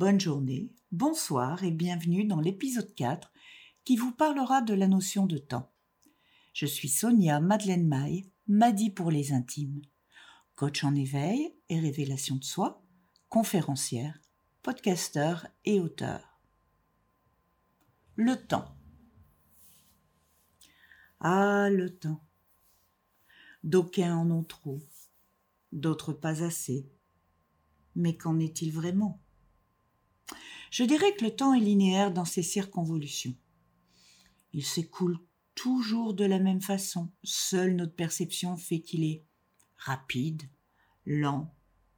bonne journée, bonsoir et bienvenue dans l'épisode 4 qui vous parlera de la notion de temps. Je suis Sonia Madeleine Maille, Madi pour les intimes, coach en éveil et révélation de soi, conférencière, podcasteur et auteur. Le temps. Ah, le temps. D'aucuns en ont trop, d'autres pas assez. Mais qu'en est-il vraiment? Je dirais que le temps est linéaire dans ses circonvolutions. Il s'écoule toujours de la même façon. Seule notre perception fait qu'il est rapide, lent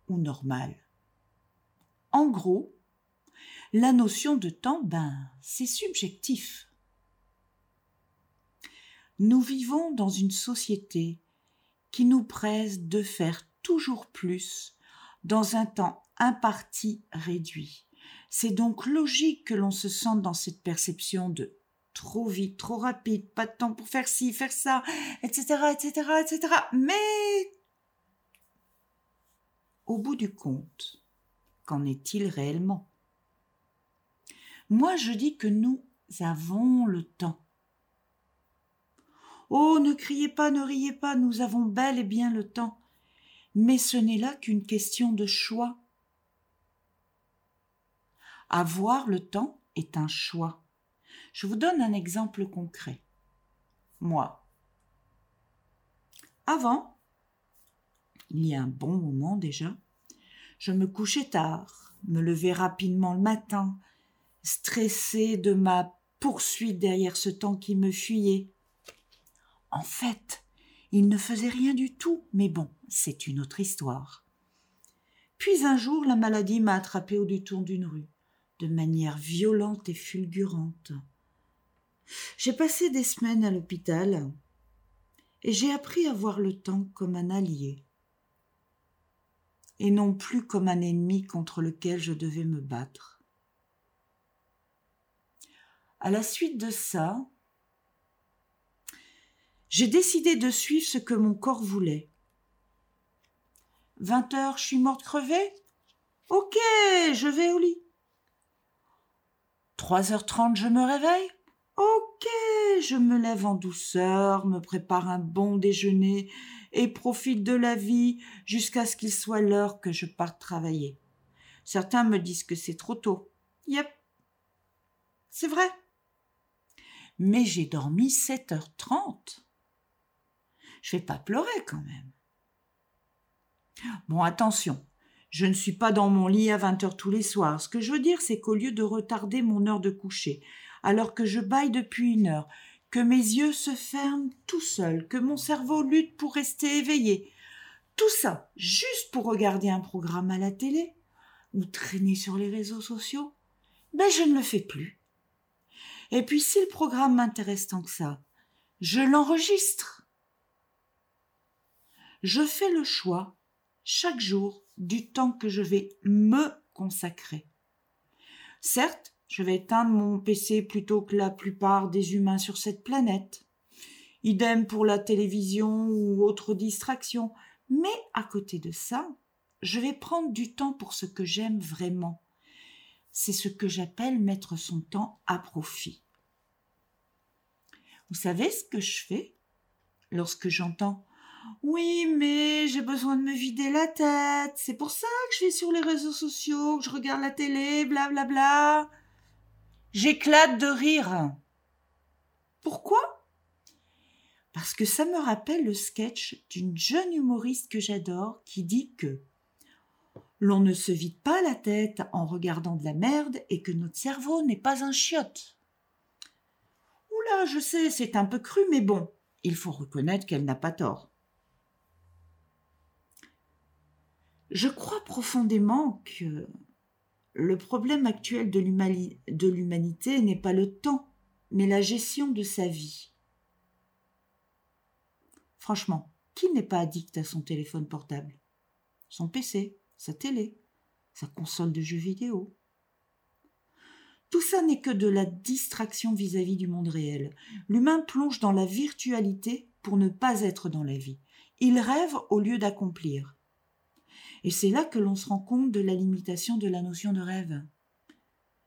ou normal. En gros, la notion de temps, ben, c'est subjectif. Nous vivons dans une société qui nous presse de faire toujours plus dans un temps imparti réduit. C'est donc logique que l'on se sente dans cette perception de trop vite, trop rapide, pas de temps pour faire ci, faire ça, etc., etc., etc. Mais, au bout du compte, qu'en est-il réellement? Moi, je dis que nous avons le temps. Oh, ne criez pas, ne riez pas, nous avons bel et bien le temps. Mais ce n'est là qu'une question de choix. Avoir le temps est un choix. Je vous donne un exemple concret. Moi. Avant, il y a un bon moment déjà, je me couchais tard, me levais rapidement le matin, stressé de ma poursuite derrière ce temps qui me fuyait. En fait, il ne faisait rien du tout, mais bon, c'est une autre histoire. Puis un jour, la maladie m'a attrapé au détour d'une rue, de manière violente et fulgurante. J'ai passé des semaines à l'hôpital et j'ai appris à voir le temps comme un allié et non plus comme un ennemi contre lequel je devais me battre. À la suite de ça, j'ai décidé de suivre ce que mon corps voulait. Vingt heures, je suis morte crevée? Ok, je vais au lit. Trois heures trente, je me réveille Ok, je me lève en douceur, me prépare un bon déjeuner et profite de la vie jusqu'à ce qu'il soit l'heure que je parte travailler. Certains me disent que c'est trop tôt. Yep. C'est vrai. Mais j'ai dormi sept heures trente je vais pas pleurer quand même. Bon, attention, je ne suis pas dans mon lit à 20 heures tous les soirs. Ce que je veux dire, c'est qu'au lieu de retarder mon heure de coucher, alors que je baille depuis une heure, que mes yeux se ferment tout seuls, que mon cerveau lutte pour rester éveillé, tout ça juste pour regarder un programme à la télé ou traîner sur les réseaux sociaux, ben je ne le fais plus. Et puis si le programme m'intéresse tant que ça, je l'enregistre je fais le choix chaque jour du temps que je vais me consacrer. Certes, je vais éteindre mon PC plutôt que la plupart des humains sur cette planète. Idem pour la télévision ou autre distraction. Mais à côté de ça, je vais prendre du temps pour ce que j'aime vraiment. C'est ce que j'appelle mettre son temps à profit. Vous savez ce que je fais lorsque j'entends oui, mais j'ai besoin de me vider la tête. C'est pour ça que je vais sur les réseaux sociaux, que je regarde la télé, blablabla. Bla bla. J'éclate de rire. Pourquoi? Parce que ça me rappelle le sketch d'une jeune humoriste que j'adore qui dit que l'on ne se vide pas la tête en regardant de la merde et que notre cerveau n'est pas un chiotte. Oula, je sais, c'est un peu cru, mais bon, il faut reconnaître qu'elle n'a pas tort. Je crois profondément que le problème actuel de l'humanité n'est pas le temps, mais la gestion de sa vie. Franchement, qui n'est pas addict à son téléphone portable? Son PC, sa télé, sa console de jeux vidéo Tout ça n'est que de la distraction vis-à-vis -vis du monde réel. L'humain plonge dans la virtualité pour ne pas être dans la vie. Il rêve au lieu d'accomplir. Et c'est là que l'on se rend compte de la limitation de la notion de rêve.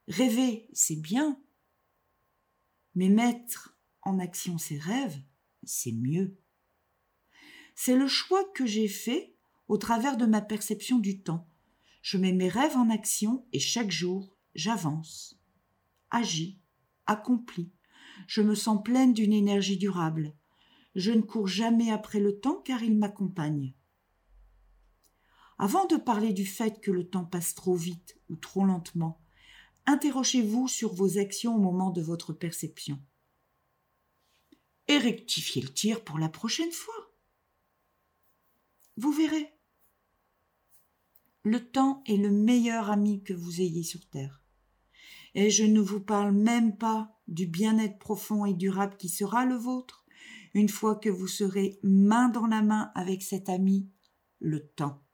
Rêver, c'est bien, mais mettre en action ses rêves, c'est mieux. C'est le choix que j'ai fait au travers de ma perception du temps. Je mets mes rêves en action et chaque jour, j'avance, agis, accomplis. Je me sens pleine d'une énergie durable. Je ne cours jamais après le temps car il m'accompagne. Avant de parler du fait que le temps passe trop vite ou trop lentement, interrogez-vous sur vos actions au moment de votre perception. Et rectifiez le tir pour la prochaine fois. Vous verrez. Le temps est le meilleur ami que vous ayez sur Terre. Et je ne vous parle même pas du bien-être profond et durable qui sera le vôtre une fois que vous serez main dans la main avec cet ami, le temps.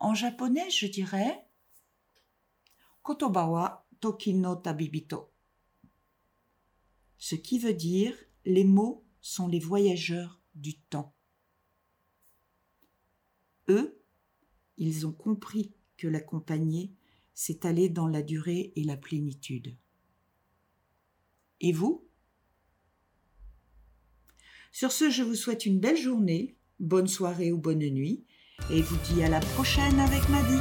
En japonais, je dirais Kotoba toki no tabibito. Ce qui veut dire les mots sont les voyageurs du temps. Eux, ils ont compris que l'accompagner, c'est aller dans la durée et la plénitude. Et vous? Sur ce, je vous souhaite une belle journée, bonne soirée ou bonne nuit, et vous dis à la prochaine avec Maddy.